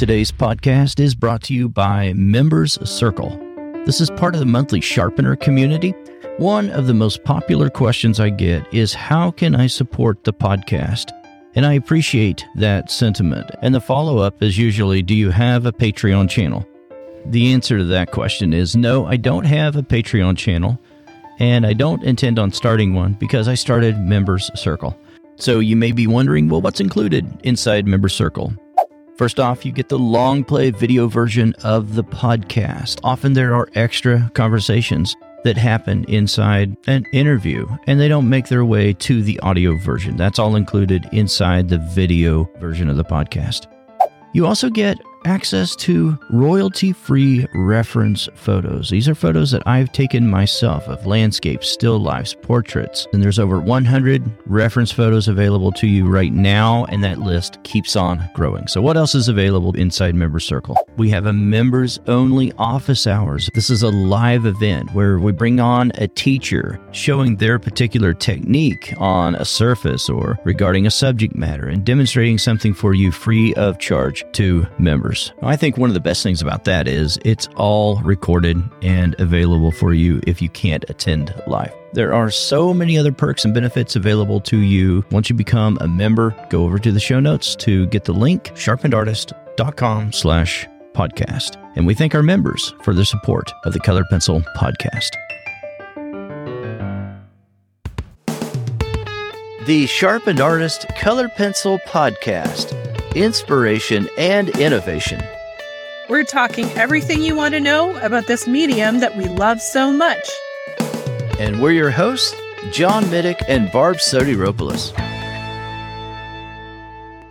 Today's podcast is brought to you by Members Circle. This is part of the monthly Sharpener community. One of the most popular questions I get is how can I support the podcast? And I appreciate that sentiment. And the follow up is usually do you have a Patreon channel? The answer to that question is no, I don't have a Patreon channel. And I don't intend on starting one because I started Members Circle. So you may be wondering, well, what's included inside Members Circle? First off, you get the long play video version of the podcast. Often there are extra conversations that happen inside an interview and they don't make their way to the audio version. That's all included inside the video version of the podcast. You also get access to royalty free reference photos. These are photos that I've taken myself of landscapes, still lifes, portraits, and there's over 100 reference photos available to you right now, and that list keeps on growing. So, what else is available inside Member Circle? We have a members only office hours. This is a live event where we bring on a teacher showing their particular technique on a surface or regarding a subject matter and demonstrating something for you free of charge to members. I think one of the best things about that is it's all recorded and available for you if you can't attend live. There are so many other perks and benefits available to you. Once you become a member, go over to the show notes to get the link, sharpenedartist.com slash podcast. And we thank our members for their support of the Color Pencil podcast. The Sharpened Artist Color Pencil Podcast inspiration, and innovation. We're talking everything you want to know about this medium that we love so much. And we're your hosts, John Middick and Barb Sotiropoulos.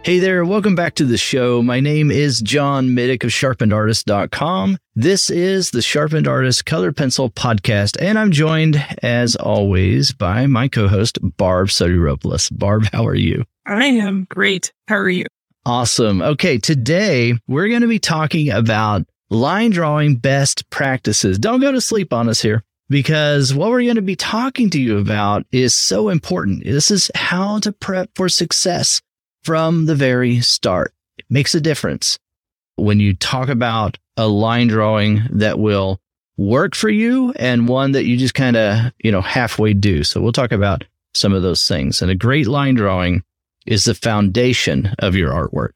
Hey there, welcome back to the show. My name is John Middick of sharpenedartist.com. This is the Sharpened Artist Color Pencil Podcast, and I'm joined, as always, by my co host, Barb Sotiropoulos. Barb, how are you? I am great. How are you? Awesome. Okay, today we're going to be talking about line drawing best practices. Don't go to sleep on us here because what we're going to be talking to you about is so important. This is how to prep for success from the very start. It makes a difference when you talk about a line drawing that will work for you and one that you just kind of, you know, halfway do. So we'll talk about some of those things. And a great line drawing is the foundation of your artwork.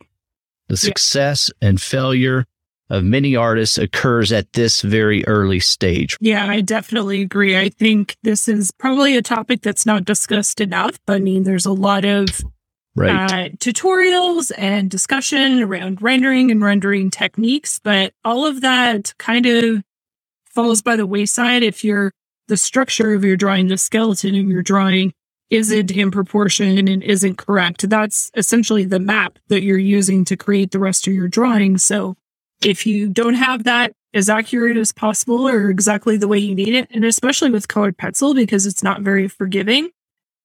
The success yeah. and failure of many artists occurs at this very early stage. Yeah, I definitely agree. I think this is probably a topic that's not discussed enough. I mean, there's a lot of right. uh, tutorials and discussion around rendering and rendering techniques, but all of that kind of falls by the wayside if you're the structure of your drawing, the skeleton of your drawing isn't in proportion and isn't correct. That's essentially the map that you're using to create the rest of your drawing. So if you don't have that as accurate as possible or exactly the way you need it, and especially with colored pencil because it's not very forgiving,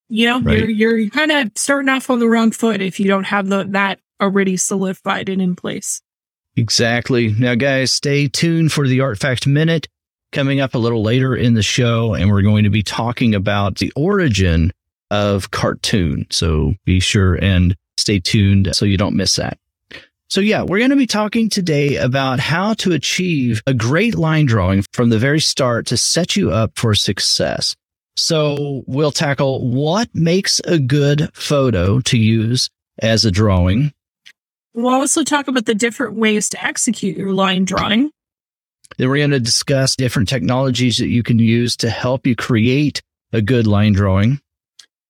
you know, right. you're you're kind of starting off on the wrong foot if you don't have the, that already solidified and in place. Exactly. Now, guys, stay tuned for the Art Fact Minute coming up a little later in the show, and we're going to be talking about the origin of cartoon. So be sure and stay tuned so you don't miss that. So yeah, we're going to be talking today about how to achieve a great line drawing from the very start to set you up for success. So we'll tackle what makes a good photo to use as a drawing. We'll also talk about the different ways to execute your line drawing. Then we're going to discuss different technologies that you can use to help you create a good line drawing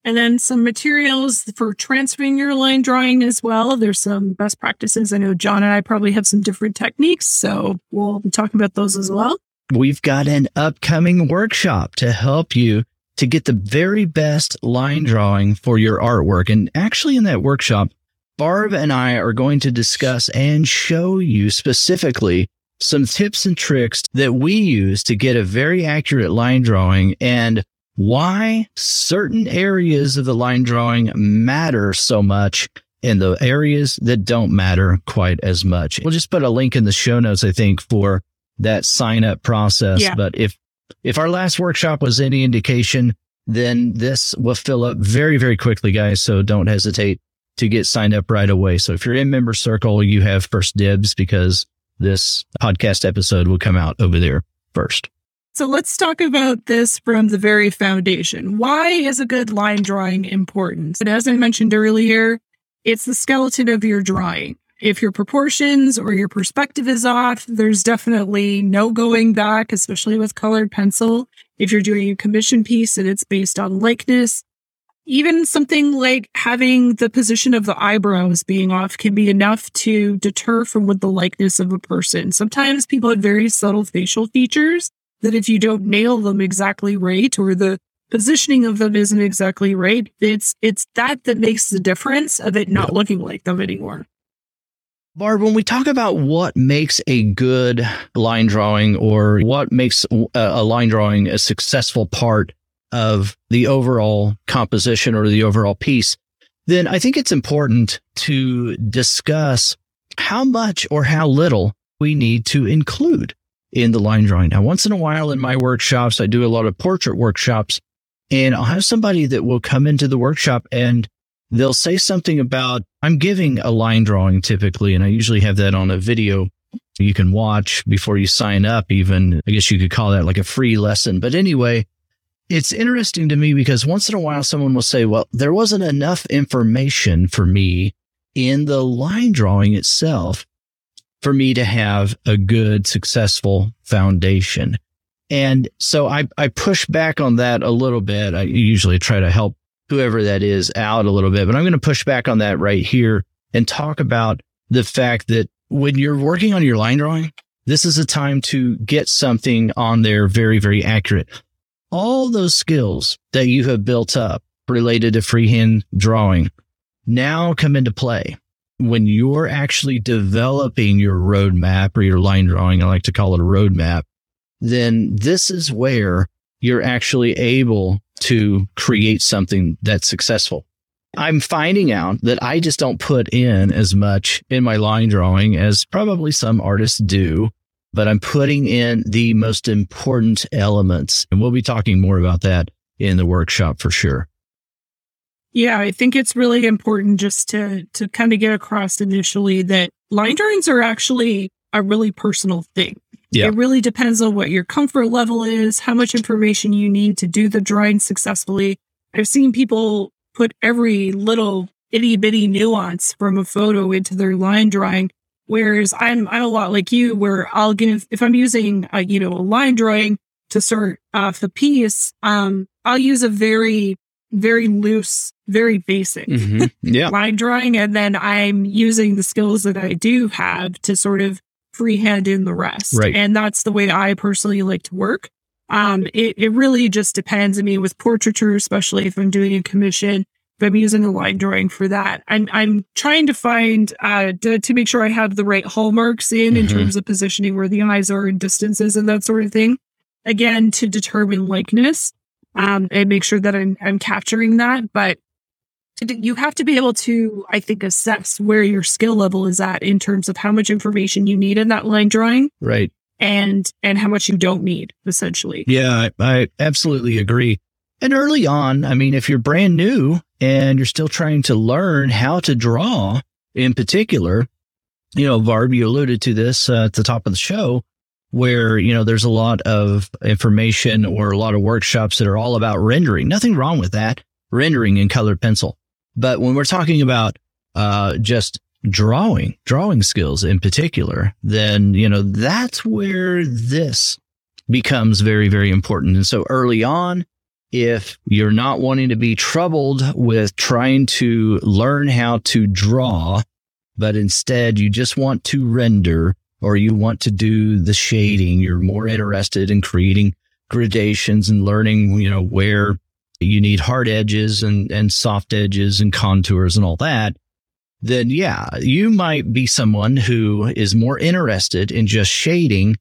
and then some materials for transferring your line drawing as well. There's some best practices. I know John and I probably have some different techniques, so we'll be talking about those as well. We've got an upcoming workshop to help you to get the very best line drawing for your artwork. And actually, in that workshop, Barb and I are going to discuss and show you specifically some tips and tricks that we use to get a very accurate line drawing and why certain areas of the line drawing matter so much and the areas that don't matter quite as much. We'll just put a link in the show notes, I think, for that sign up process. Yeah. But if, if our last workshop was any indication, then this will fill up very, very quickly, guys. So don't hesitate to get signed up right away. So if you're in member circle, you have first dibs because this podcast episode will come out over there first. So let's talk about this from the very foundation. Why is a good line drawing important? And as I mentioned earlier, it's the skeleton of your drawing. If your proportions or your perspective is off, there's definitely no going back, especially with colored pencil. If you're doing a commission piece and it's based on likeness, even something like having the position of the eyebrows being off can be enough to deter from what the likeness of a person. Sometimes people have very subtle facial features that if you don't nail them exactly right or the positioning of them isn't exactly right, it's it's that that makes the difference of it not looking like them anymore. Barb, when we talk about what makes a good line drawing or what makes uh, a line drawing a successful part of the overall composition or the overall piece, then I think it's important to discuss how much or how little we need to include in the line drawing. Now, once in a while in my workshops, I do a lot of portrait workshops and I'll have somebody that will come into the workshop and they'll say something about, I'm giving a line drawing typically, and I usually have that on a video you can watch before you sign up, even. I guess you could call that like a free lesson. But anyway, it's interesting to me because once in a while someone will say, well, there wasn't enough information for me in the line drawing itself for me to have a good, successful foundation. And so I, I push back on that a little bit. I usually try to help whoever that is out a little bit, but I'm going to push back on that right here and talk about the fact that when you're working on your line drawing, this is a time to get something on there very, very accurate all those skills that you have built up related to freehand drawing now come into play when you're actually developing your roadmap or your line drawing. I like to call it a roadmap. Then this is where you're actually able to create something that's successful. I'm finding out that I just don't put in as much in my line drawing as probably some artists do but I'm putting in the most important elements. And we'll be talking more about that in the workshop for sure. Yeah, I think it's really important just to to kind of get across initially that line drawings are actually a really personal thing. Yeah. It really depends on what your comfort level is, how much information you need to do the drawing successfully. I've seen people put every little itty bitty nuance from a photo into their line drawing Whereas I'm I'm a lot like you, where I'll give if I'm using a, you know a line drawing to start off the piece, um, I'll use a very very loose, very basic mm-hmm. yeah. line drawing, and then I'm using the skills that I do have to sort of freehand in the rest. Right. And that's the way I personally like to work. Um, it, it really just depends. I mean, with portraiture, especially if I'm doing a commission, if I'm using a line drawing for that. I'm I'm trying to find uh to, to make sure I have the right hallmarks in mm-hmm. in terms of positioning where the eyes are and distances and that sort of thing. Again, to determine likeness, um, and make sure that I'm I'm capturing that. But you have to be able to, I think, assess where your skill level is at in terms of how much information you need in that line drawing, right? And and how much you don't need, essentially. Yeah, I, I absolutely agree. And early on, I mean, if you're brand new and you're still trying to learn how to draw in particular, you know, Barb, you alluded to this uh, at the top of the show where, you know, there's a lot of information or a lot of workshops that are all about rendering. Nothing wrong with that, rendering in colored pencil. But when we're talking about uh, just drawing, drawing skills in particular, then, you know, that's where this becomes very, very important. And so early on, if you're not wanting to be troubled with trying to learn how to draw, but instead you just want to render or you want to do the shading, you're more interested in creating gradations and learning, you know, where you need hard edges and, and soft edges and contours and all that, then yeah, you might be someone who is more interested in just shading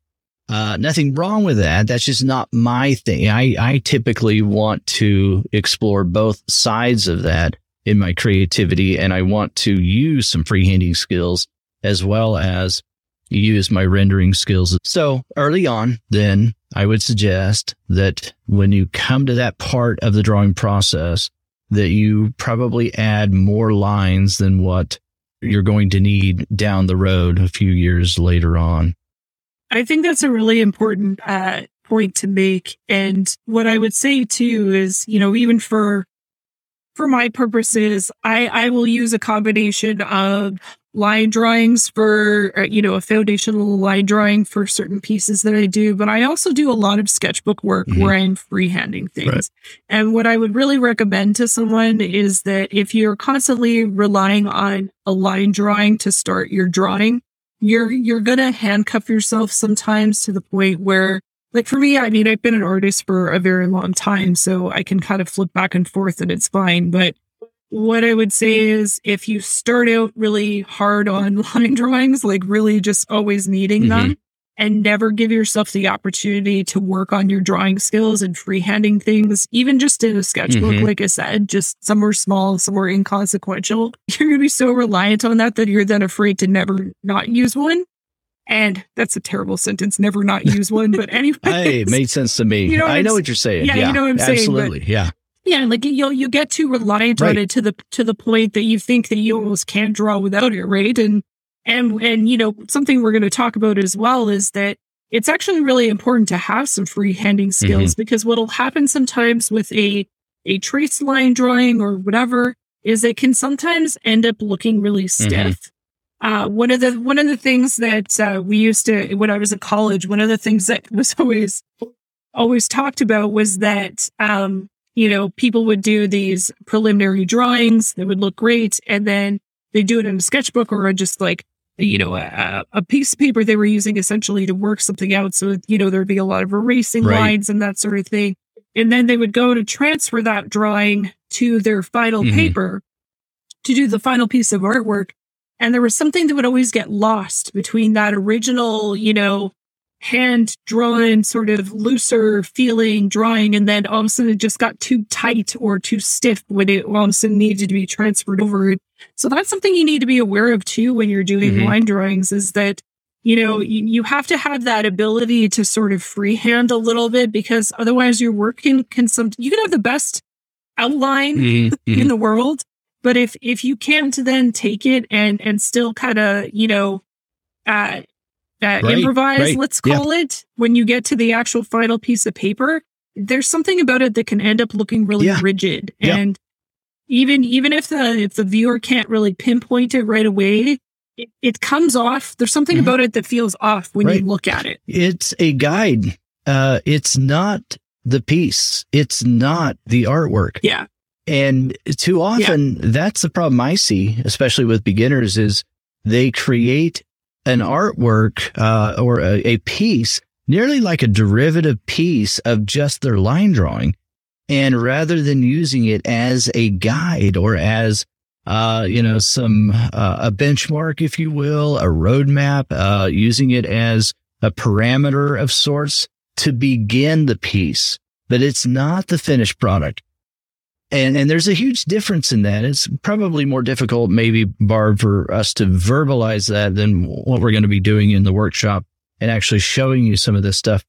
uh, nothing wrong with that. That's just not my thing. I, I typically want to explore both sides of that in my creativity, and I want to use some freehanding skills as well as use my rendering skills. So early on, then I would suggest that when you come to that part of the drawing process, that you probably add more lines than what you're going to need down the road a few years later on. I think that's a really important uh, point to make. And what I would say too is, you know, even for for my purposes, I, I will use a combination of line drawings for, uh, you know, a foundational line drawing for certain pieces that I do, but I also do a lot of sketchbook work mm-hmm. where I'm freehanding things. Right. And what I would really recommend to someone is that if you're constantly relying on a line drawing to start your drawing, you're, you're going to handcuff yourself sometimes to the point where like for me, I mean, I've been an artist for a very long time, so I can kind of flip back and forth and it's fine. But what I would say is if you start out really hard on line drawings, like really just always needing mm-hmm. them and never give yourself the opportunity to work on your drawing skills and freehanding things, even just in a sketchbook, mm-hmm. like I said, just somewhere small, somewhere inconsequential, you're going to be so reliant on that that you're then afraid to never not use one. And that's a terrible sentence. Never not use one. But anyway, hey, it made sense to me. You know I know what you're saying. Yeah, yeah, you know what I'm absolutely. saying. Absolutely. Yeah. Yeah, like you you get too reliant right. on it to the to the point that you think that you almost can't draw without it, right? And and and you know something we're going to talk about as well is that it's actually really important to have some freehanding skills mm-hmm. because what'll happen sometimes with a a trace line drawing or whatever is it can sometimes end up looking really mm-hmm. stiff. Mm-hmm. Uh, one of the one of the things that uh, we used to when I was in college, one of the things that was always always talked about was that um, you know people would do these preliminary drawings that would look great, and then they do it in a sketchbook or just like you know a, a, piece of paper they were using essentially to work something out. So you know there'd be a lot of erasing right. lines and that sort of thing, and then they would go to transfer that drawing to their final mm-hmm. paper to do the final piece of artwork and there was something that would always get lost between that original, you know, hand drawn sort of looser feeling drawing. And then all of a sudden it just got too tight or too stiff when it all of a sudden needed to be transferred over. So that's something you need to be aware of too when you're doing mm-hmm. line drawings is that, you know, you, you have to have that ability to sort of freehand a little bit because otherwise your work can, can some, you can have the best outline mm-hmm. in mm-hmm. the world but if if you can't then take it and and still kind of you know uh, uh right, improvise, right. let's call yeah. it, when you get to the actual final piece of paper, there's something about it that can end up looking really yeah. rigid. Yeah. And even even if the if the viewer can't really pinpoint it right away, it, it comes off. There's something mm-hmm. about it that feels off when right. you look at it. It's a guide. Uh, it's not the piece. It's not the artwork. Yeah. And too often that's the problem I see, especially with beginners is they create an artwork, uh, or a, a piece nearly like a derivative piece of just their line drawing. And rather than using it as a guide or as, uh, you know, some, uh, a benchmark, if you will, a roadmap, uh, using it as a parameter of sorts to begin the piece, but it's not the finished product. And, and there's a huge difference in that. It's probably more difficult, maybe, Barb, for us to verbalize that than what we're going to be doing in the workshop and actually showing you some of this stuff.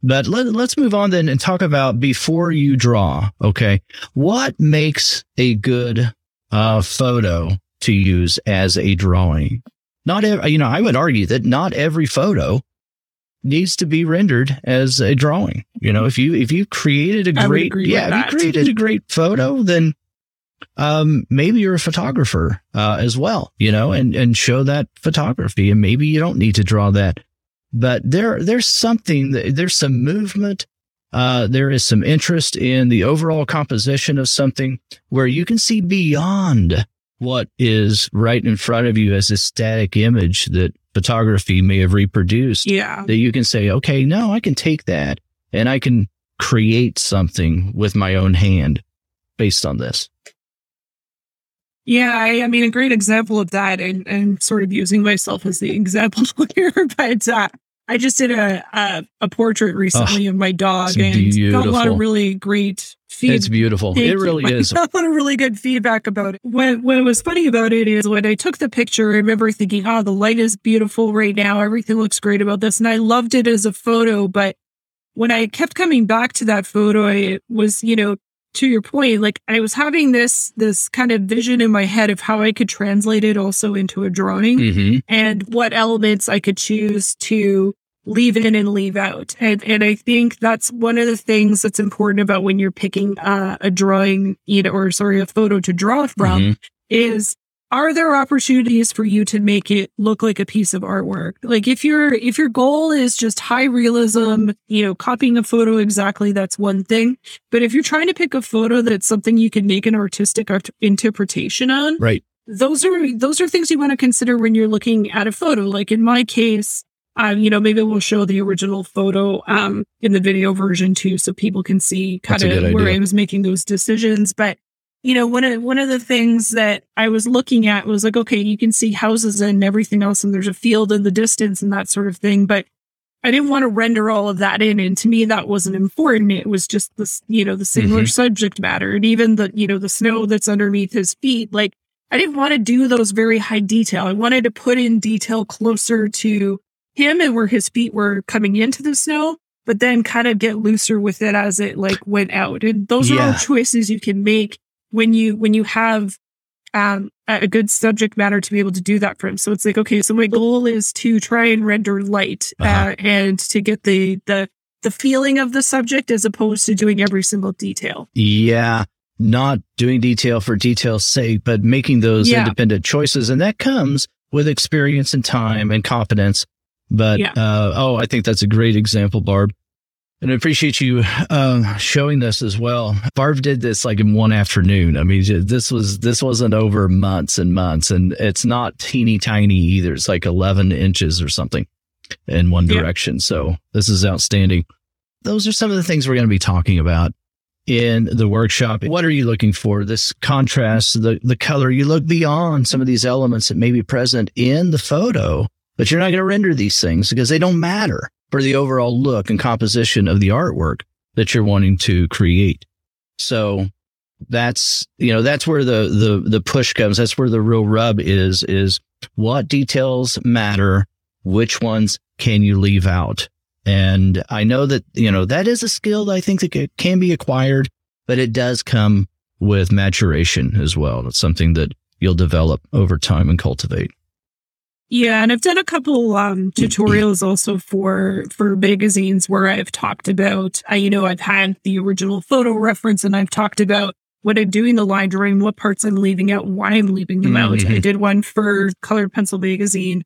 But let, let's move on then and talk about before you draw. Okay. What makes a good uh, photo to use as a drawing? Not, every, you know, I would argue that not every photo needs to be rendered as a drawing. You know, if you if you created a great yeah, if you created a great photo, then um maybe you're a photographer uh, as well, you know, and and show that photography and maybe you don't need to draw that. But there there's something there's some movement uh, there is some interest in the overall composition of something where you can see beyond what is right in front of you as a static image that photography may have reproduced. Yeah. That you can say, okay, no, I can take that and I can create something with my own hand based on this. Yeah, I, I mean, a great example of that, and, and sort of using myself as the example here, but uh, I just did a a, a portrait recently oh, of my dog and beautiful. got a lot of really great feedback. It's beautiful. Thank it really you. is. I got really good feedback about it. What what was funny about it is when I took the picture, I remember thinking, "Oh, the light is beautiful right now. Everything looks great about this," and I loved it as a photo. But when I kept coming back to that photo, it was you know to your point, like I was having this this kind of vision in my head of how I could translate it also into a drawing mm-hmm. and what elements I could choose to leave in and leave out. And and I think that's one of the things that's important about when you're picking uh, a drawing, you know, or sorry, a photo to draw from mm-hmm. is are there opportunities for you to make it look like a piece of artwork? Like if your if your goal is just high realism, you know, copying a photo exactly, that's one thing. But if you're trying to pick a photo that's something you can make an artistic art- interpretation on, right? Those are those are things you want to consider when you're looking at a photo. Like in my case, um, you know, maybe we'll show the original photo um, in the video version too, so people can see kind of where I was making those decisions. But you know, one of one of the things that I was looking at was like, okay, you can see houses and everything else, and there's a field in the distance and that sort of thing. But I didn't want to render all of that in. And to me, that wasn't important. It was just this, you know, the singular mm-hmm. subject matter and even the, you know, the snow that's underneath his feet. Like I didn't want to do those very high detail. I wanted to put in detail closer to him and where his feet were coming into the snow, but then kind of get looser with it as it like went out. And those yeah. are all choices you can make when you when you have um, a good subject matter to be able to do that for him. So it's like, okay, so my goal is to try and render light uh, uh-huh. uh, and to get the the the feeling of the subject as opposed to doing every single detail. Yeah, not doing detail for detail's sake, but making those yeah. independent choices, and that comes with experience and time and confidence. But yeah. uh, oh, I think that's a great example, Barb. And I appreciate you uh, showing this as well. Barb did this like in one afternoon. I mean, this was this wasn't over months and months, and it's not teeny tiny either. It's like eleven inches or something in one direction. Yeah. So this is outstanding. Those are some of the things we're going to be talking about in the workshop. What are you looking for? This contrast, the the color. You look beyond some of these elements that may be present in the photo, but you're not going to render these things because they don't matter for the overall look and composition of the artwork that you're wanting to create. So that's, you know, that's where the, the, the push comes. That's where the real rub is, is what details matter? Which ones can you leave out? And I know that, you know, that is a skill that I think that can be acquired, but it does come with maturation as well. It's something that you'll develop over time and cultivate. Yeah, and I've done a couple um, tutorials also for for magazines where I've talked about, uh, you know, I've had the original photo reference, and I've talked about what I'm doing the line drawing, what parts I'm leaving out, why I'm leaving them mm-hmm. out. I did one for Colored Pencil magazine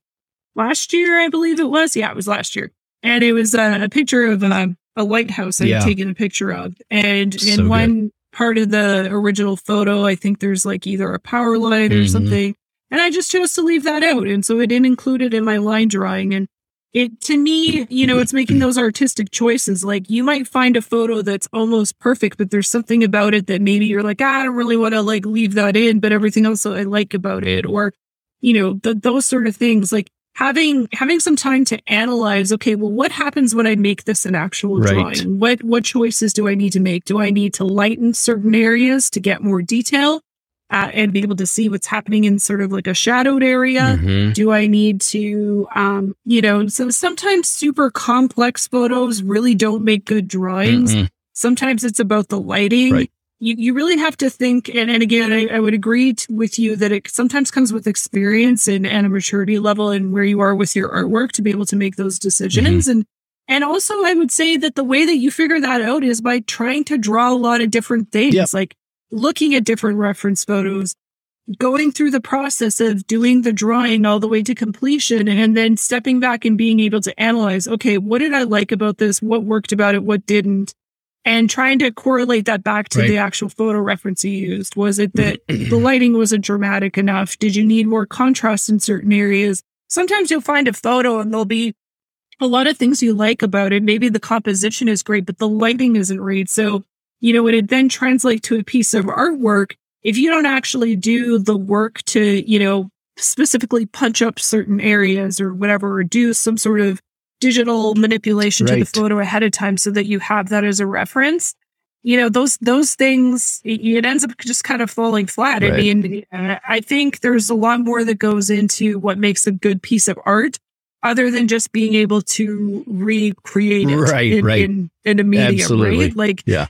last year, I believe it was. Yeah, it was last year, and it was uh, a picture of uh, a lighthouse I yeah. taken a picture of, and so in one good. part of the original photo, I think there's like either a power line mm-hmm. or something and I just chose to leave that out. And so I didn't include it in my line drawing. And it, to me, you know, it's making those artistic choices. Like you might find a photo that's almost perfect, but there's something about it that maybe you're like, ah, I don't really want to like leave that in, but everything else I like about it. Or, you know, the, those sort of things. Like having having some time to analyze okay well what happens when i make this an actual right. drawing what what choices do i need to make do i need to lighten certain areas to get more detail uh, and be able to see what's happening in sort of like a shadowed area? Mm-hmm. Do I need to, um, you know, so sometimes super complex photos really don't make good drawings. Mm-hmm. Sometimes it's about the lighting. Right. You, you really have to think, and, and again, I, I would agree with you that it sometimes comes with experience and, and a maturity level and where you are with your artwork to be able to make those decisions. Mm-hmm. And and also, I would say that the way that you figure that out is by trying to draw a lot of different things. Yep. Like looking at different reference photos, going through the process of doing the drawing all the way to completion and then stepping back and being able to analyze, okay, what did I like about this? What worked about it? What didn't? And trying to correlate that back to right. the actual photo reference you used. Was it that the lighting wasn't dramatic enough? Did you need more contrast in certain areas? Sometimes you'll find a photo and there'll be a lot of things you like about it. Maybe the composition is great, but the lighting isn't right. So you know, it would then translate to a piece of artwork. If you don't actually do the work to, you know, specifically punch up certain areas or whatever, or do some sort of digital manipulation right. to the photo ahead of time so that you have that as a reference, you know, those, those things, it, ends up just kind of falling flat. Right. I mean, I think there's a lot more that goes into what makes a good piece of art other than just being able to recreate it right, in, right. in, in a medium, Absolutely. right? Like, yeah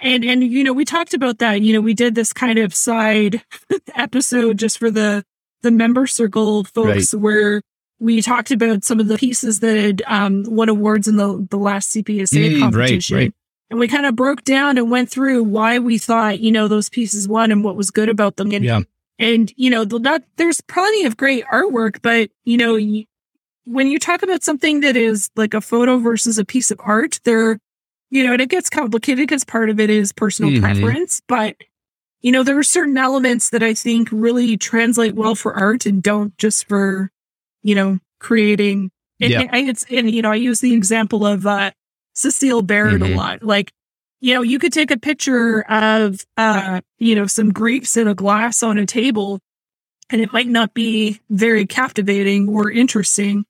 and and you know we talked about that you know we did this kind of side episode just for the the member circle folks right. where we talked about some of the pieces that had um, won awards in the the last CPSA mm, competition right, right. and we kind of broke down and went through why we thought you know those pieces won and what was good about them and yeah. and you know not, there's plenty of great artwork but you know when you talk about something that is like a photo versus a piece of art there you know, and it gets complicated because part of it is personal mm-hmm. preference, but you know, there are certain elements that I think really translate well for art and don't just for, you know, creating. And, yeah. and it's, and, you know, I use the example of, uh, Cecile Baird mm-hmm. a lot. Like, you know, you could take a picture of, uh, you know, some grapes in a glass on a table and it might not be very captivating or interesting.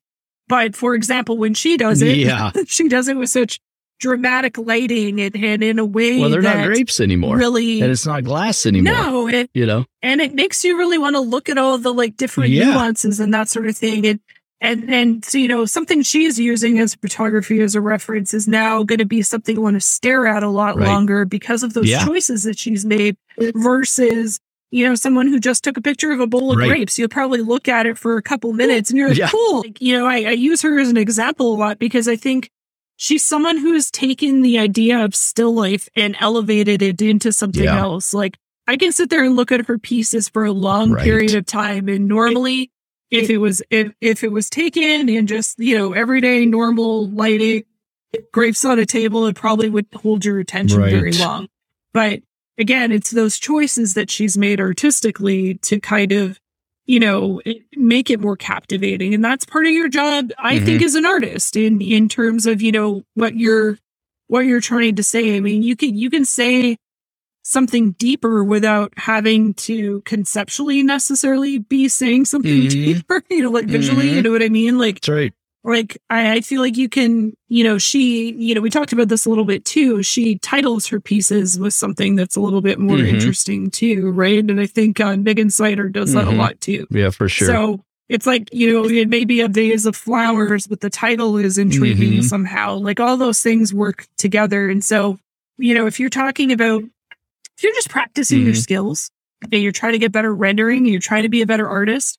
But for example, when she does it, yeah. she does it with such dramatic lighting and, and in a way well they're not grapes anymore really and it's not glass anymore no it, you know and it makes you really want to look at all the like different yeah. nuances and that sort of thing and and and so you know something she's using as photography as a reference is now going to be something you want to stare at a lot right. longer because of those yeah. choices that she's made versus you know, someone who just took a picture of a bowl of right. grapes, you'll probably look at it for a couple minutes and you're like, yeah. cool. Like, you know, I, I, use her as an example a lot because I think she's someone who's taken the idea of still life and elevated it into something yeah. else. Like I can sit there and look at her pieces for a long right. period of time. And normally if it was if, if it was taken in just, you know, everyday normal lighting, grapes on a table, it probably wouldn't hold your attention right. very long. But again, it's those choices that she's made artistically to kind of you know, make it more captivating. And that's part of your job, I mm-hmm. think, as an artist in in terms of, you know, what you're what you're trying to say. I mean, you can you can say something deeper without having to conceptually necessarily be saying something mm-hmm. deeper, you know, like visually, mm-hmm. you know what I mean? Like that's right like I, I, feel like you can you know she you know we talked about this a little bit too she titles her pieces with something that's a little bit more mm-hmm. interesting too right and i think uh, megan Sider does that mm-hmm. a lot too yeah for sure so it's like you know it may be a vase of flowers but the title is intriguing mm-hmm. somehow like all those things work together and so you know if you're talking about if you're just practicing your mm-hmm. skills and you're trying to get better rendering and you're trying to be a better artist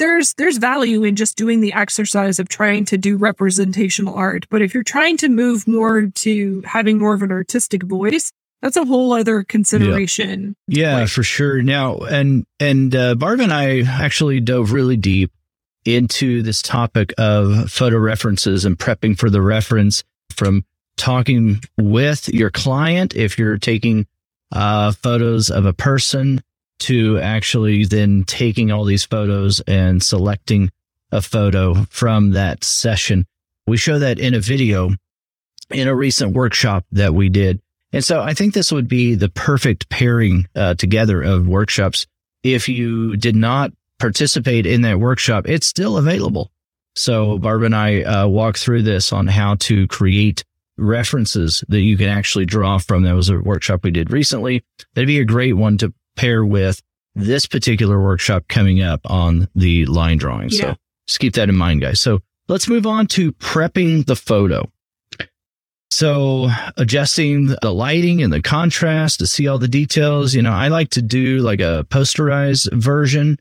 there's there's value in just doing the exercise of trying to do representational art but if you're trying to move more to having more of an artistic voice that's a whole other consideration. Yeah, yeah for sure. Now and and uh, barb and i actually dove really deep into this topic of photo references and prepping for the reference from talking with your client. If you're taking uh, photos of a person to actually then taking all these photos and selecting a photo from that session. We show that in a video in a recent workshop that we did. And so I think this would be the perfect pairing uh, together of workshops. If you did not participate in that workshop, it's still available. So Barb and I uh, walk through this on how to create references that you can actually draw from. That was a workshop we did recently. That'd be a great one to pair with this particular workshop coming up on the line drawing. Yeah. So just keep that in mind, guys. So let's move on to prepping the photo. So adjusting the lighting and the contrast to see all the details. You know, I like to do like a posterized version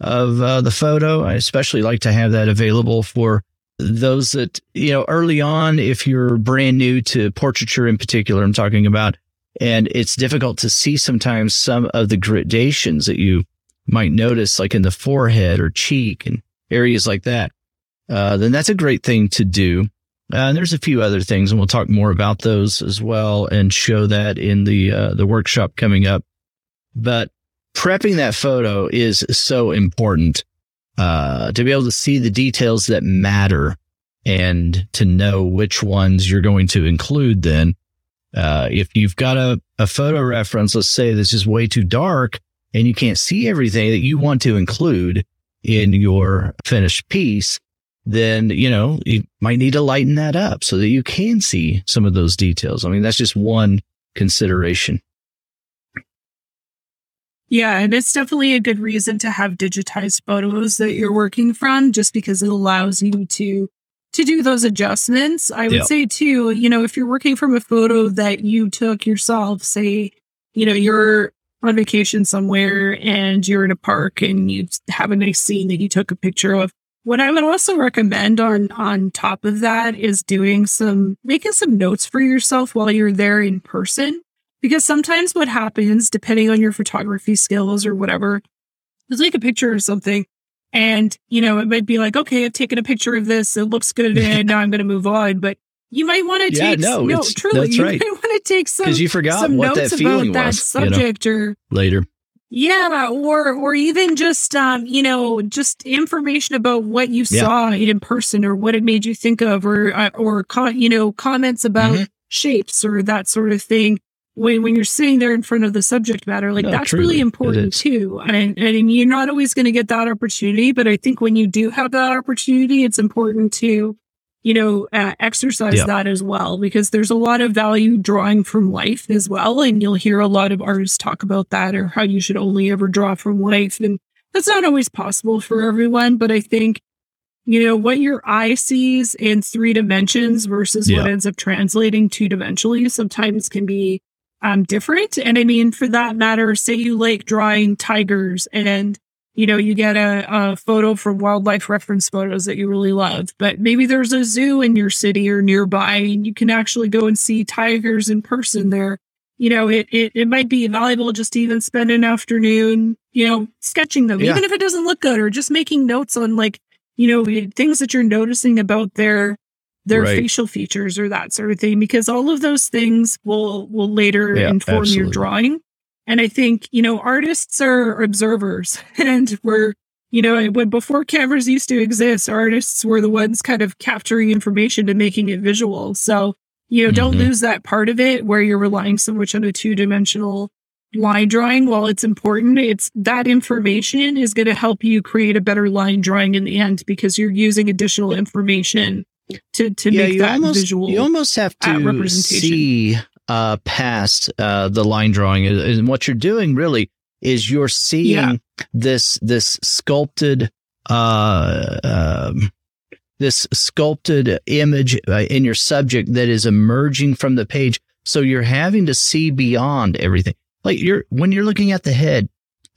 of uh, the photo. I especially like to have that available for those that, you know, early on, if you're brand new to portraiture in particular, I'm talking about, and it's difficult to see sometimes some of the gradations that you might notice, like in the forehead or cheek and areas like that. Uh, then that's a great thing to do. Uh, and there's a few other things, and we'll talk more about those as well and show that in the uh, the workshop coming up. But prepping that photo is so important uh, to be able to see the details that matter and to know which ones you're going to include then uh, if you've got a, a photo reference, let's say this is way too dark and you can't see everything that you want to include in your finished piece, then, you know, you might need to lighten that up so that you can see some of those details. I mean, that's just one consideration. Yeah, and it's definitely a good reason to have digitized photos that you're working from just because it allows you to to do those adjustments. I would yep. say too, you know, if you're working from a photo that you took yourself, say, you know, you're on vacation somewhere and you're in a park and you have a nice scene that you took a picture of. What I would also recommend on on top of that is doing some making some notes for yourself while you're there in person. Because sometimes what happens, depending on your photography skills or whatever, is take a picture or something and, you know, it might be like, okay, I've taken a picture of this. It looks good. And now I'm going to move on. But you might want to yeah, take, no, no truly, you right. might want to take some, you forgot some what notes that feeling about was, that subject you know, or later. Yeah, or or even just um, you know, just information about what you yeah. saw in person or what it made you think of, or uh, or you know, comments about mm-hmm. shapes or that sort of thing when when you're sitting there in front of the subject matter, like no, that's truly, really important too. And and you're not always going to get that opportunity, but I think when you do have that opportunity, it's important to you know uh, exercise yep. that as well because there's a lot of value drawing from life as well, and you'll hear a lot of artists talk about that or how you should only ever draw from life, and that's not always possible for everyone. But I think you know what your eye sees in three dimensions versus yep. what ends up translating two dimensionally sometimes can be um, different. And I mean, for that matter, say you like drawing tigers and you know, you get a, a, photo from wildlife reference photos that you really love, but maybe there's a zoo in your city or nearby and you can actually go and see tigers in person there. You know, it, it, it might be valuable just to even spend an afternoon, you know, sketching them, yeah. even if it doesn't look good or just making notes on like, you know, things that you're noticing about their their right. facial features or that sort of thing because all of those things will will later yeah, inform absolutely. your drawing and i think you know artists are observers and we're you know when before cameras used to exist artists were the ones kind of capturing information and making it visual so you know mm-hmm. don't lose that part of it where you're relying so much on a two-dimensional line drawing while it's important it's that information is going to help you create a better line drawing in the end because you're using additional information to to yeah, make that almost, visual. You almost have to representation. see uh, past uh, the line drawing, and what you're doing really is you're seeing yeah. this this sculpted uh, um, this sculpted image uh, in your subject that is emerging from the page. So you're having to see beyond everything. Like you're when you're looking at the head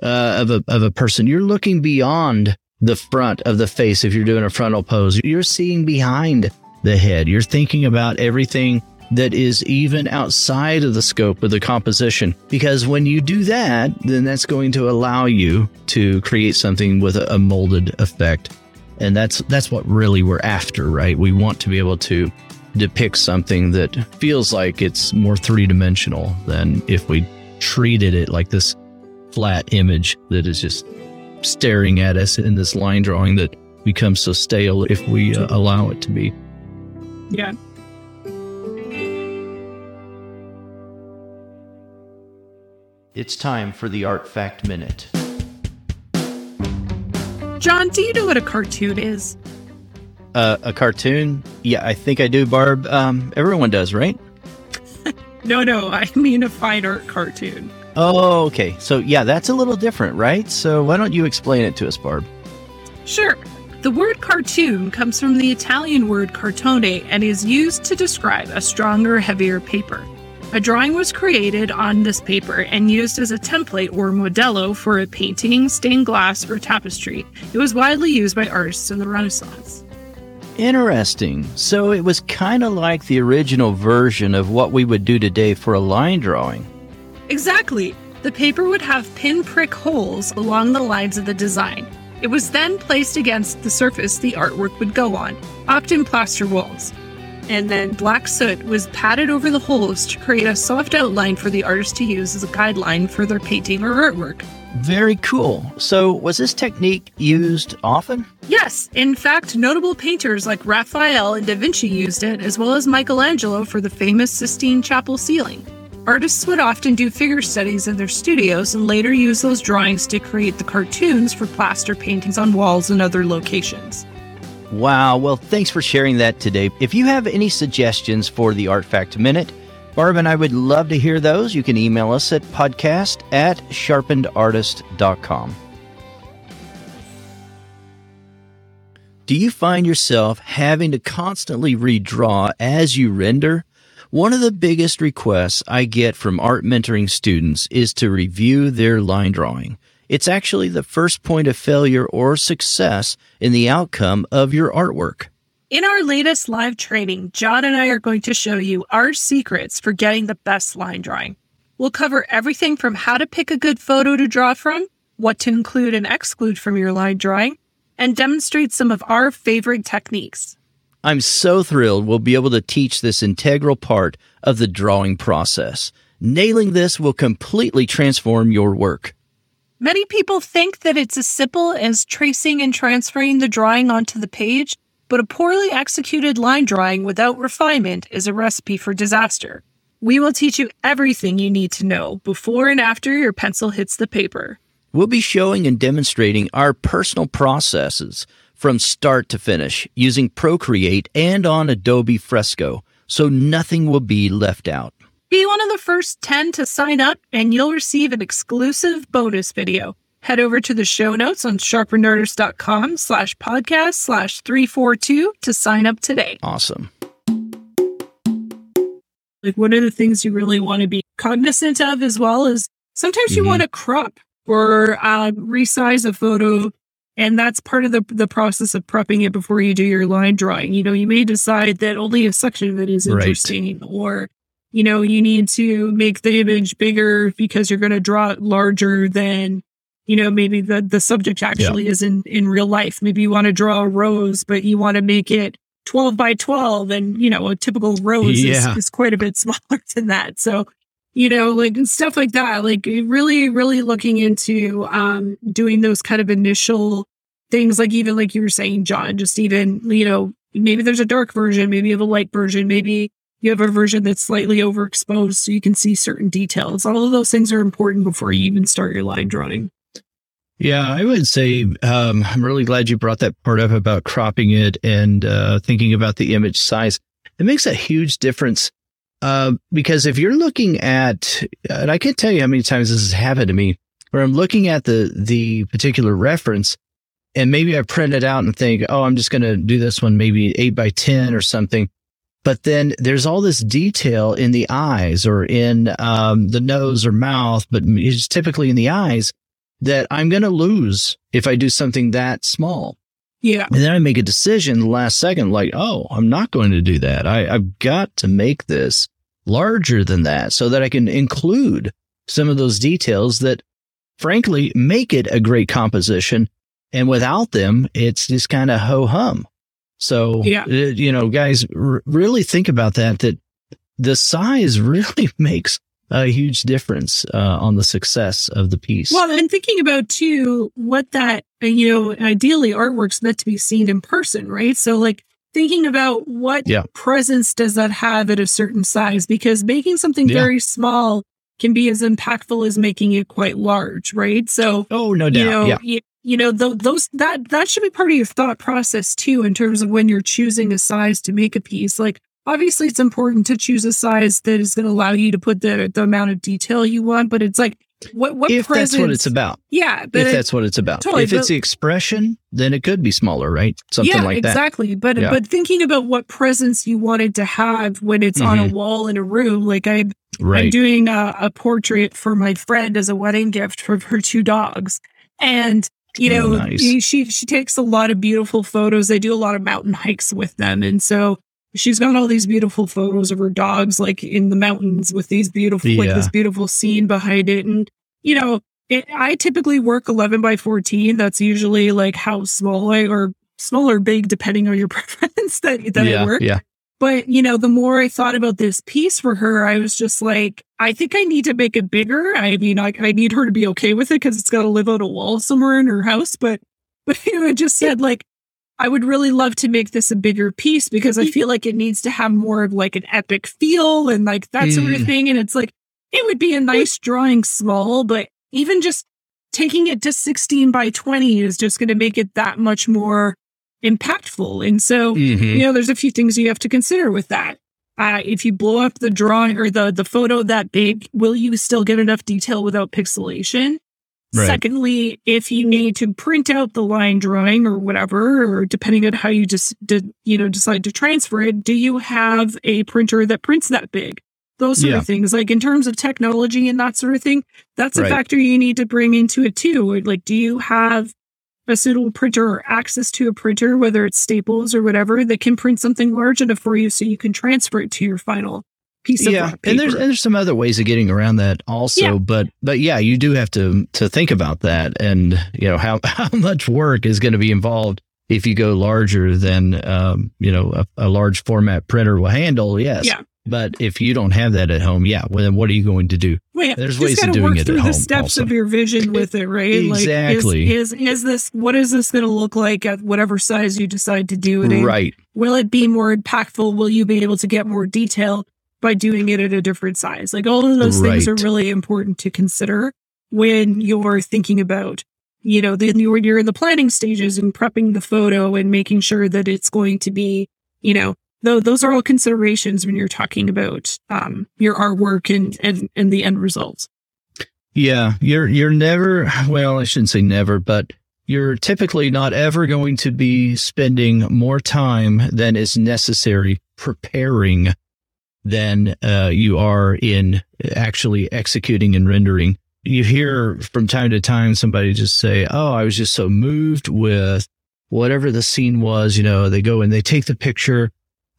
uh, of a of a person, you're looking beyond the front of the face if you're doing a frontal pose. You're seeing behind the head. You're thinking about everything that is even outside of the scope of the composition. Because when you do that, then that's going to allow you to create something with a, molded effect. And that's that's what really we're after, right? We want to be able to depict something that feels like it's more three dimensional than if we treated it like this flat image that is just staring at us in this line drawing that becomes so stale if we uh, allow it to be. Yeah. It's time for the Art Fact Minute. John, do you know what a cartoon is? Uh, a cartoon? Yeah, I think I do, Barb. Um, everyone does, right? no, no, I mean a fine art cartoon. Oh, okay. So, yeah, that's a little different, right? So, why don't you explain it to us, Barb? Sure. The word cartoon comes from the Italian word cartone and is used to describe a stronger, heavier paper. A drawing was created on this paper and used as a template or modello for a painting, stained glass, or tapestry. It was widely used by artists in the Renaissance. Interesting. So it was kind of like the original version of what we would do today for a line drawing. Exactly. The paper would have pinprick holes along the lines of the design. It was then placed against the surface the artwork would go on, often plaster walls. And then black soot was patted over the holes to create a soft outline for the artist to use as a guideline for their painting or artwork. Very cool. So, was this technique used often? Yes. In fact, notable painters like Raphael and Da Vinci used it, as well as Michelangelo for the famous Sistine Chapel ceiling. Artists would often do figure studies in their studios and later use those drawings to create the cartoons for plaster paintings on walls and other locations. Wow, well, thanks for sharing that today. If you have any suggestions for the Art Fact Minute, Barb and I would love to hear those. You can email us at podcast at sharpenedartist.com. Do you find yourself having to constantly redraw as you render? One of the biggest requests I get from art mentoring students is to review their line drawing. It's actually the first point of failure or success in the outcome of your artwork. In our latest live training, John and I are going to show you our secrets for getting the best line drawing. We'll cover everything from how to pick a good photo to draw from, what to include and exclude from your line drawing, and demonstrate some of our favorite techniques. I'm so thrilled we'll be able to teach this integral part of the drawing process. Nailing this will completely transform your work. Many people think that it's as simple as tracing and transferring the drawing onto the page, but a poorly executed line drawing without refinement is a recipe for disaster. We will teach you everything you need to know before and after your pencil hits the paper. We'll be showing and demonstrating our personal processes from start to finish using Procreate and on Adobe Fresco, so nothing will be left out. Be one of the first 10 to sign up, and you'll receive an exclusive bonus video. Head over to the show notes on sharpenedartist.com slash podcast slash 342 to sign up today. Awesome. Like, one of the things you really want to be cognizant of as well is sometimes mm-hmm. you want to crop or uh, resize a photo. And that's part of the, the process of prepping it before you do your line drawing. You know, you may decide that only a section of it is interesting, right. or, you know, you need to make the image bigger because you're going to draw it larger than, you know, maybe the, the subject actually yeah. is in, in real life. Maybe you want to draw a rose, but you want to make it 12 by 12 and, you know, a typical rose yeah. is, is quite a bit smaller than that. So you know, like stuff like that. Like really, really looking into um, doing those kind of initial things, like even like you were saying, John, just even, you know, maybe there's a dark version, maybe you have a light version, maybe you have a version that's slightly overexposed so you can see certain details. All of those things are important before you even start your line drawing. Yeah, I would say um, I'm really glad you brought that part up about cropping it and uh, thinking about the image size. It makes a huge difference uh, because if you're looking at, and I can't tell you how many times this has happened to me, where I'm looking at the the particular reference, and maybe I print it out and think, oh, I'm just going to do this one maybe eight by ten or something, but then there's all this detail in the eyes or in um, the nose or mouth, but it's typically in the eyes that I'm going to lose if I do something that small. Yeah. And then I make a decision the last second, like, oh, I'm not going to do that. I, I've got to make this larger than that so that I can include some of those details that frankly make it a great composition. And without them, it's just kind of ho hum. So, yeah. Uh, you know, guys, r- really think about that, that the size really makes a huge difference uh, on the success of the piece. Well, and thinking about too what that uh, you know ideally artwork's meant to be seen in person, right? So like thinking about what yeah. presence does that have at a certain size because making something yeah. very small can be as impactful as making it quite large, right? So oh no doubt, you know, yeah. you, you know th- those that that should be part of your thought process too in terms of when you're choosing a size to make a piece. Like obviously it's important to choose a size that is going to allow you to put the, the amount of detail you want, but it's like, what, what if presence, that's what it's about. Yeah. if it, that's what it's about. Totally, if it's the expression, then it could be smaller, right? Something yeah, like that. Exactly. But, yeah. but thinking about what presence you wanted to have when it's mm-hmm. on a mm-hmm. wall in a room, like I, right. I'm doing a, a portrait for my friend as a wedding gift for her two dogs. And you oh, know, oh, nice. she she takes a lot of beautiful photos. They do a lot of mountain hikes with them, and so she's got all these beautiful photos of her dogs like in the mountains with these beautiful yeah. like this beautiful scene behind it. And you know it, i typically work 11 by 14 that's usually like how small i or small or big depending on your preference that, that yeah, i work. yeah. But you know the more i thought about this piece for her i was just like i think i need to make it bigger. I mean i, I need her to be okay with it because it's got to live on a wall somewhere in her house. But but you know, it just said like I would really love to make this a bigger piece because I feel like it needs to have more of like an epic feel and like that sort of mm. thing. And it's like, it would be a nice drawing small, but even just taking it to 16 by 20 is just going to make it that much more impactful. And so, mm-hmm. you know, there's a few things you have to consider with that. Uh, if you blow up the drawing or the, the photo that big, will you still get enough detail without pixelation? Right. Secondly, if you need to print out the line drawing or whatever, or depending on how you just did, you know, decide to transfer it, do you have a printer that prints that big? Those sort yeah. of things. Like in terms of technology and that sort of thing, that's a right. factor you need to bring into it too. Like, do you have a suitable printer or access to a printer, whether it's Staples or whatever, that can print something large enough for you so you can transfer it to your final piece of yeah, and there's and there's some other ways of getting around that also, yeah. but but yeah, you do have to to think about that, and you know how how much work is going to be involved if you go larger than um, you know a, a, large format printer will handle. Yes. Yeah. But if you don't have that at home, yeah, well, then what are you going to do? Well, yeah, There's ways of doing it at home. The steps also. of your vision with it, right? Exactly. Like, is, is, is this what is this going to look like at whatever size you decide to do it in? Right. Will it be more impactful? Will you be able to get more detail? By doing it at a different size. Like all of those right. things are really important to consider when you're thinking about, you know, the, when you're in the planning stages and prepping the photo and making sure that it's going to be, you know, though those are all considerations when you're talking about um, your artwork and, and and the end results. Yeah, you're you're never well, I shouldn't say never, but you're typically not ever going to be spending more time than is necessary preparing than uh, you are in actually executing and rendering. You hear from time to time somebody just say, Oh, I was just so moved with whatever the scene was. You know, they go and they take the picture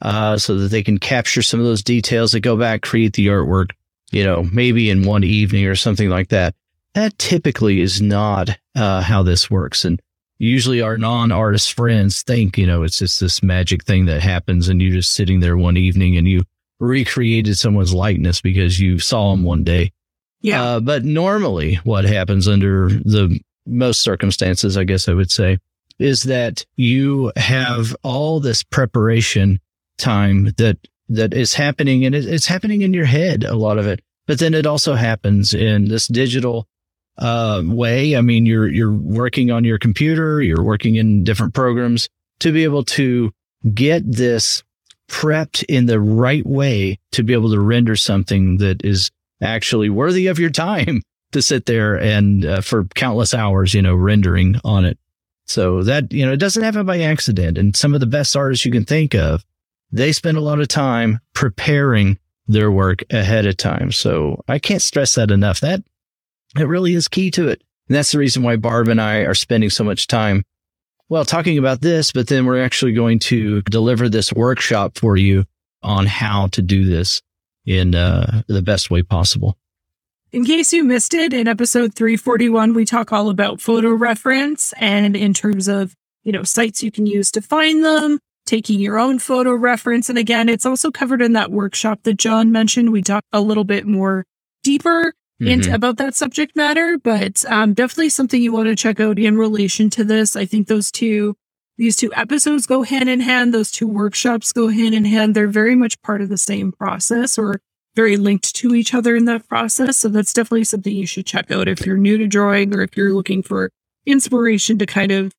uh, so that they can capture some of those details. They go back, create the artwork, you know, maybe in one evening or something like that. That typically is not uh, how this works. And usually our non-artist friends think, you know, it's just this magic thing that happens and you're just sitting there one evening and you recreated someone's likeness because you saw them one day. Yeah. Uh, but normally, what happens under the most circumstances, I guess I would say, is that you have all this preparation time that that is happening, and it's happening in your head a lot of it. But then it also happens in this digital uh, way. I mean, you're you're working on your computer, you're working in different programs to be able to get this prepped in the right way to be able to render something that is actually worthy of your time to sit there and uh, for countless hours, you know, rendering on it. So that, you know, it doesn't happen by accident. And some of the best artists you can think of, they spend a lot of time preparing their work ahead of time. So I can't stress that enough. That it really is key to it. And that's the reason why Barb and I are spending so much time well, talking about this, but then we're actually going to deliver this workshop for you on how to do this in uh, the best way possible. In case you missed it, in episode 341, we talk all about photo reference and in terms of, you know, sites you can use to find them, taking your own photo reference. And again, it's also covered in that workshop that John mentioned. We talk a little bit more deeper mm-hmm. about that subject matter, but um, definitely something you want to check out in relation to this. I think those two, these two episodes go hand in hand. Those two workshops go hand in hand. They're very much part of the same process or very linked to each other in that process. So that's definitely something you should check out if you're new to drawing or if you're looking for inspiration to kind of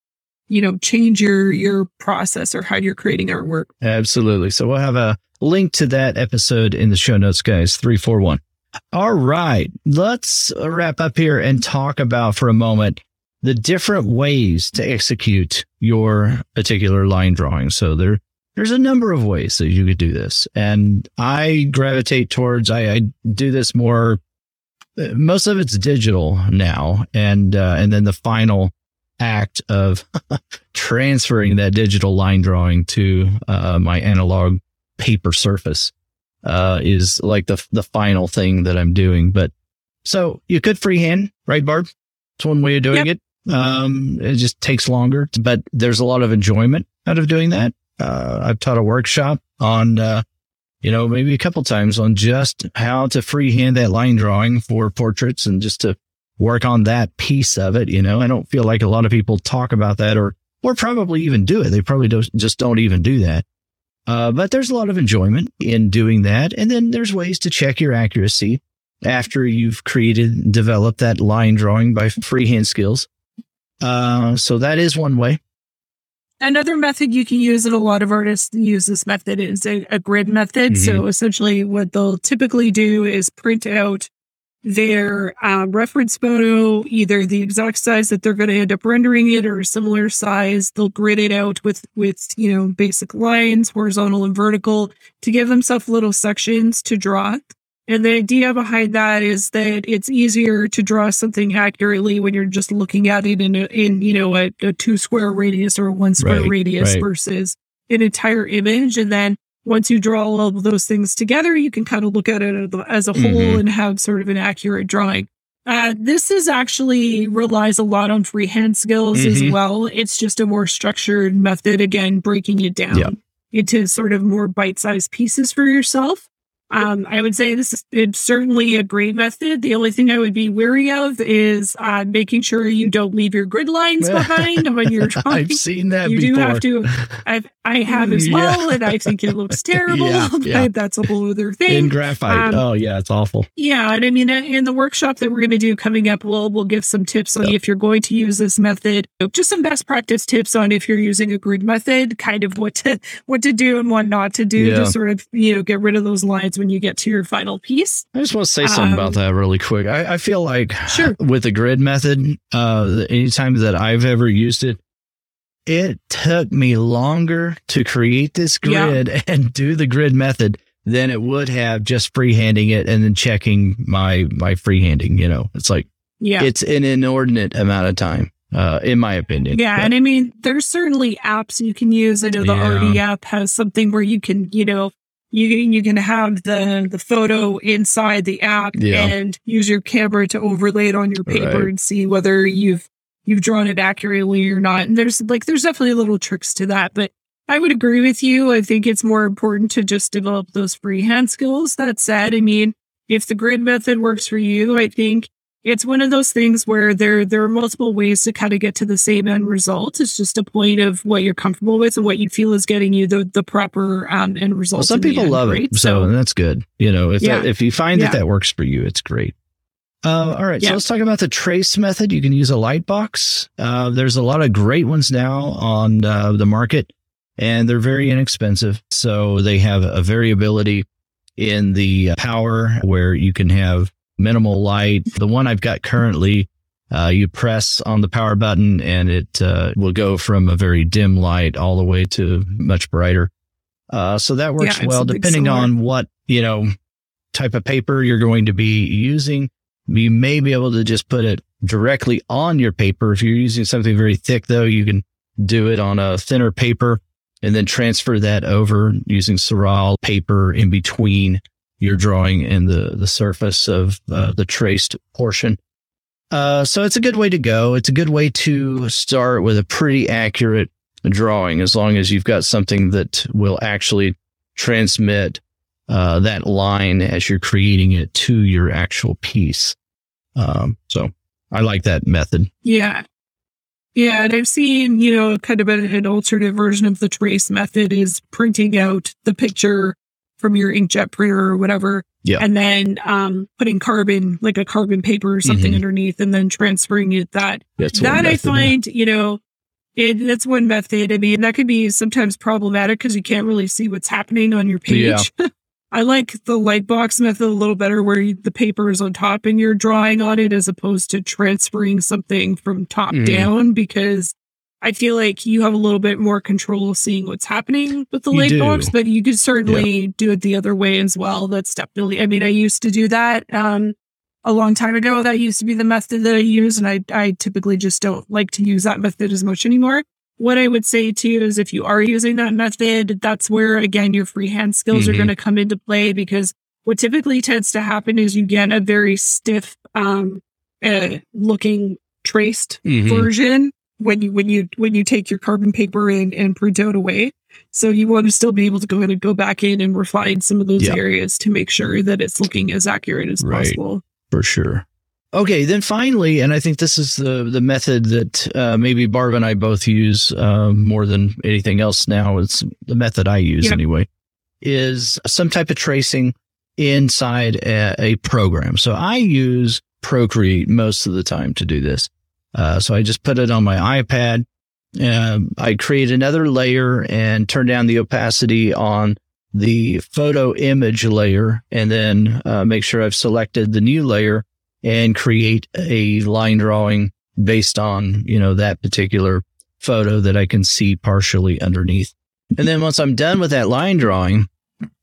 you know change your your process or how you're creating artwork absolutely so we'll have a link to that episode in the show notes guys 341 all right. Let's wrap up here and talk about for a moment the different ways to execute your particular line drawing. So there, there's a number of ways that you could do this. And I gravitate towards, I, I do this more, most of it's digital now. And, uh, and then the final act of transferring that digital line drawing to uh, my analog paper surface uh, is like the the final thing that I'm doing. But so you could freehand, right, Barb? It's one way of doing yep. it. Um, it just takes longer, but there's a lot of enjoyment out of doing that. Uh, I've taught a workshop on, uh, you know, maybe a couple times on just how to freehand that line drawing for portraits and just to work on that piece of it. You know, I don't feel like a lot of people talk about that or, or probably even do it. They probably don't, just don't even do that. Uh, but there's a lot of enjoyment in doing that. And then there's ways to check your accuracy after you've created and developed that line drawing by freehand skills. Uh, so that is one way. Another method you can use, and a lot of artists use this method, is a, a grid method. Mm-hmm. So essentially, what they'll typically do is print out their uh, reference photo, either the exact size that they're going to end up rendering it or a similar size. They'll grid it out with, with, you know, basic lines, horizontal and vertical to give themselves little sections to draw. And the idea behind that is that it's easier to draw something accurately when you're just looking at it in a, in, you know, a, a two square radius or a one square right, radius right. versus an entire image. And then once you draw all of those things together, you can kind of look at it as a whole mm-hmm. and have sort of an accurate drawing. Uh, this is actually relies a lot on freehand skills mm-hmm. as well. It's just a more structured method, again, breaking it down into sort of more bite sized pieces for yourself. Um, I would say this is it's certainly a great method. The only thing I would be wary of is uh, making sure you don't leave your grid lines behind when you're drawing. I've seen that. You before. do have to. I've, I have as well, yeah. and I think it looks terrible. yeah, yeah. that's a whole other thing. In graphite. Um, oh yeah, it's awful. Yeah, and I mean, in the workshop that we're going to do coming up, we'll we'll give some tips on yep. if you're going to use this method. Just some best practice tips on if you're using a grid method, kind of what to what to do and what not to do to sort of you know get rid of those lines when you get to your final piece. I just want to say something um, about that really quick. I, I feel like sure. with the grid method, uh, anytime that I've ever used it, it took me longer to create this grid yeah. and do the grid method than it would have just freehanding it and then checking my my freehanding. You know, it's like yeah, it's an inordinate amount of time uh, in my opinion. Yeah. But, and I mean, there's certainly apps you can use. I know the yeah. RD app has something where you can, you know, you you can have the the photo inside the app yeah. and use your camera to overlay it on your paper right. and see whether you've you've drawn it accurately or not. And there's like there's definitely little tricks to that, but I would agree with you. I think it's more important to just develop those freehand skills. That said, I mean, if the grid method works for you, I think it's one of those things where there there are multiple ways to kind of get to the same end result. It's just a point of what you're comfortable with and what you feel is getting you the the proper um, end result. Well, some people end, love right? it, so, so, that's good. You know, if yeah. that, if you find yeah. that that works for you, it's great. Uh, all right, yeah. so let's talk about the trace method. You can use a light box. Uh, there's a lot of great ones now on uh, the market, and they're very inexpensive. So they have a variability in the power where you can have minimal light. The one I've got currently, uh, you press on the power button and it uh, will go from a very dim light all the way to much brighter. Uh, so that works yeah, well, depending on what, you know, type of paper you're going to be using. You may be able to just put it directly on your paper. If you're using something very thick, though, you can do it on a thinner paper and then transfer that over using Saral paper in between your drawing in the, the surface of uh, the traced portion. Uh, so it's a good way to go. It's a good way to start with a pretty accurate drawing as long as you've got something that will actually transmit uh, that line as you're creating it to your actual piece. Um, so I like that method. Yeah. Yeah. And I've seen, you know, kind of an alternative version of the trace method is printing out the picture from your inkjet printer or whatever. Yeah. And then um, putting carbon, like a carbon paper or something mm-hmm. underneath, and then transferring it. That that's that I find, you know, it, that's one method. I mean, that could be sometimes problematic because you can't really see what's happening on your page. Yeah. I like the light box method a little better where you, the paper is on top and you're drawing on it as opposed to transferring something from top mm. down because I feel like you have a little bit more control of seeing what's happening with the light box, but you could certainly yeah. do it the other way as well. That's definitely, I mean, I used to do that um, a long time ago. That used to be the method that I use. And I, I typically just don't like to use that method as much anymore. What I would say to you is if you are using that method, that's where, again, your freehand skills mm-hmm. are going to come into play because what typically tends to happen is you get a very stiff um, uh, looking traced mm-hmm. version when you when you when you take your carbon paper and and print out away. So you want to still be able to go in and go back in and refine some of those yep. areas to make sure that it's looking as accurate as right. possible. For sure. Okay, then finally, and I think this is the the method that uh, maybe Barb and I both use uh, more than anything else now. It's the method I use yep. anyway. Is some type of tracing inside a, a program. So I use Procreate most of the time to do this. Uh, so I just put it on my iPad. Uh, I create another layer and turn down the opacity on the photo image layer and then uh, make sure I've selected the new layer and create a line drawing based on, you know, that particular photo that I can see partially underneath. And then once I'm done with that line drawing,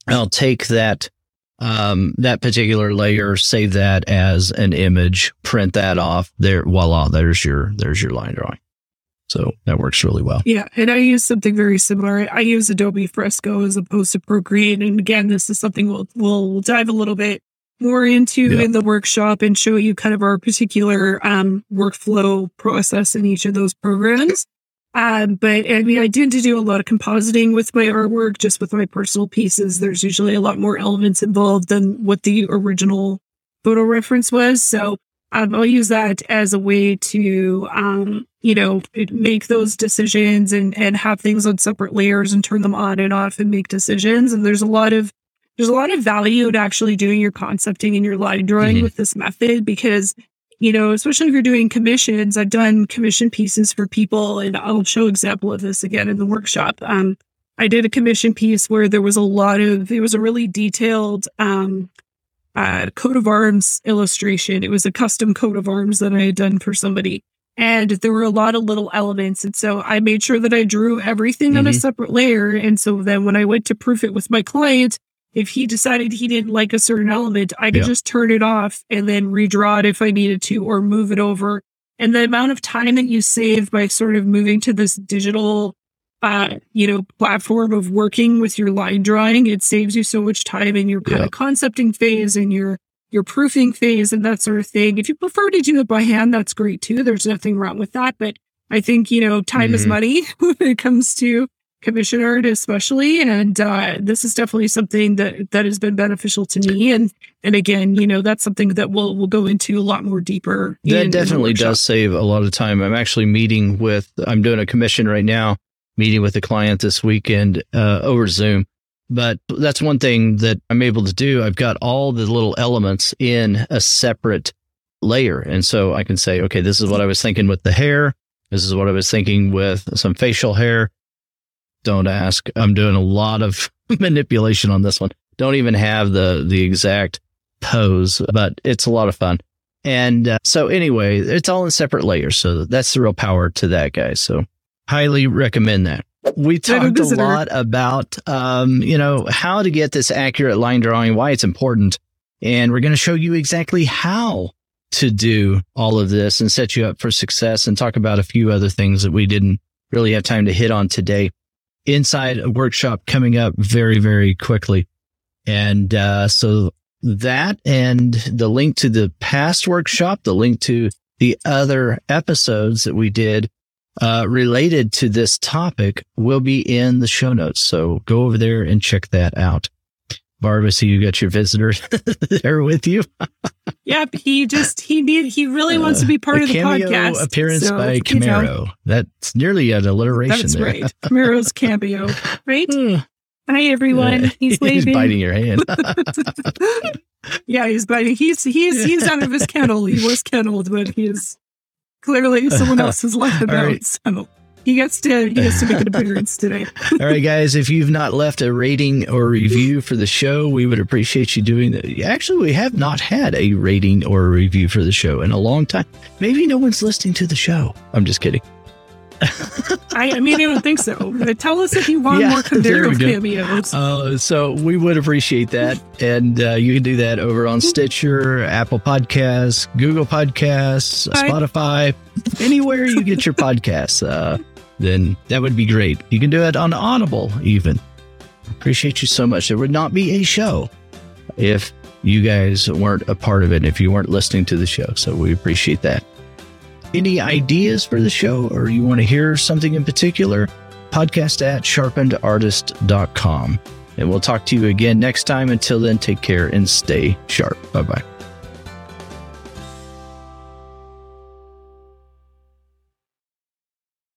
I'll take that um, that particular layer, save that as an image, print that off. There, voila, there's your there's your line drawing. So that works really well. Yeah. And I use something very similar. I use Adobe Fresco as opposed to Procreate. And again, this is something we'll, we'll dive a little bit more into yeah. in the workshop and show you kind of our particular um, workflow process in each of those programs. Um, but I mean, I tend to do a lot of compositing with my artwork, just with my personal pieces. There's usually a lot more elements involved than what the original photo reference was. So um, I'll use that as a way to, um, you know, make those decisions and, and have things on separate layers and turn them on and off and make decisions. And there's a lot of, there's a lot of value to actually doing your concepting and your line drawing mm-hmm. with this method because, you know, especially if you're doing commissions, I've done commission pieces for people and I'll show example of this again in the workshop. Um, I did a commission piece where there was a lot of, it was a really detailed, um, uh, coat of arms illustration. It was a custom coat of arms that I had done for somebody. And there were a lot of little elements. And so I made sure that I drew everything mm-hmm. on a mm-hmm. separate layer. And so then when I went to proof it with my client, if he decided he didn't like a certain element, I could yeah. just turn it off and then redraw it if I needed to or move it over. And the amount of time that you save by sort of moving to this digital uh, you know, platform of working with your line drawing. It saves you so much time in your kind yeah. of concepting phase and your your proofing phase and that sort of thing. If you prefer to do it by hand, that's great too. There's nothing wrong with that. But I think, you know, time mm-hmm. is money when it comes to commission art, especially. And uh, this is definitely something that that has been beneficial to me. And and again, you know, that's something that we'll we'll go into a lot more deeper. That in, definitely in does save a lot of time. I'm actually meeting with I'm doing a commission right now meeting with a client this weekend uh, over Zoom. But that's one thing that I'm able to do. I've got all the little elements in a separate layer. And so I can say, okay, this is what I was thinking with the hair. This is what I was thinking with some facial hair. Don't ask. I'm doing a lot of manipulation on this one. Don't even have the the exact pose, but it's a lot of fun. And uh, so anyway, it's all in separate layers. So that's the real power to that, guy. So highly recommend that. We talked a lot about, um, you know, how to get this accurate line drawing, why it's important. And we're going to show you exactly how to do all of this and set you up for success and talk about a few other things that we didn't really have time to hit on today inside a workshop coming up very, very quickly. And, uh, so that and the link to the past workshop, the link to the other episodes that we did uh, related to this topic will be in the show notes. So go over there and check that out. Barb, I see you got your visitor there with you. yep, he just he need he really wants to be part uh, of the podcast. Appearance so, by Camaro. You know, that's nearly an alliteration. That's there. right. Camaro's cameo. Right. Hmm. Hi everyone. He's waving. He's biting your hand. yeah, he's biting. He's he's he's out of his kennel. He was kenneled, but he's Clearly, someone else's has left it out. Right. So he gets to he gets to make an appearance today. All right, guys. If you've not left a rating or review for the show, we would appreciate you doing that. Actually, we have not had a rating or a review for the show in a long time. Maybe no one's listening to the show. I'm just kidding. I, I, mean, I don't think so. But tell us if you want yeah, more Camaro cameos. Uh, so we would appreciate that. And uh, you can do that over on Stitcher, Apple Podcasts, Google Podcasts, Spotify, anywhere you get your podcasts. Uh, then that would be great. You can do it on Audible, even. Appreciate you so much. There would not be a show if you guys weren't a part of it, if you weren't listening to the show. So we appreciate that any ideas for the show or you want to hear something in particular, podcast at sharpenedartist.com. And we'll talk to you again next time. Until then, take care and stay sharp. Bye bye.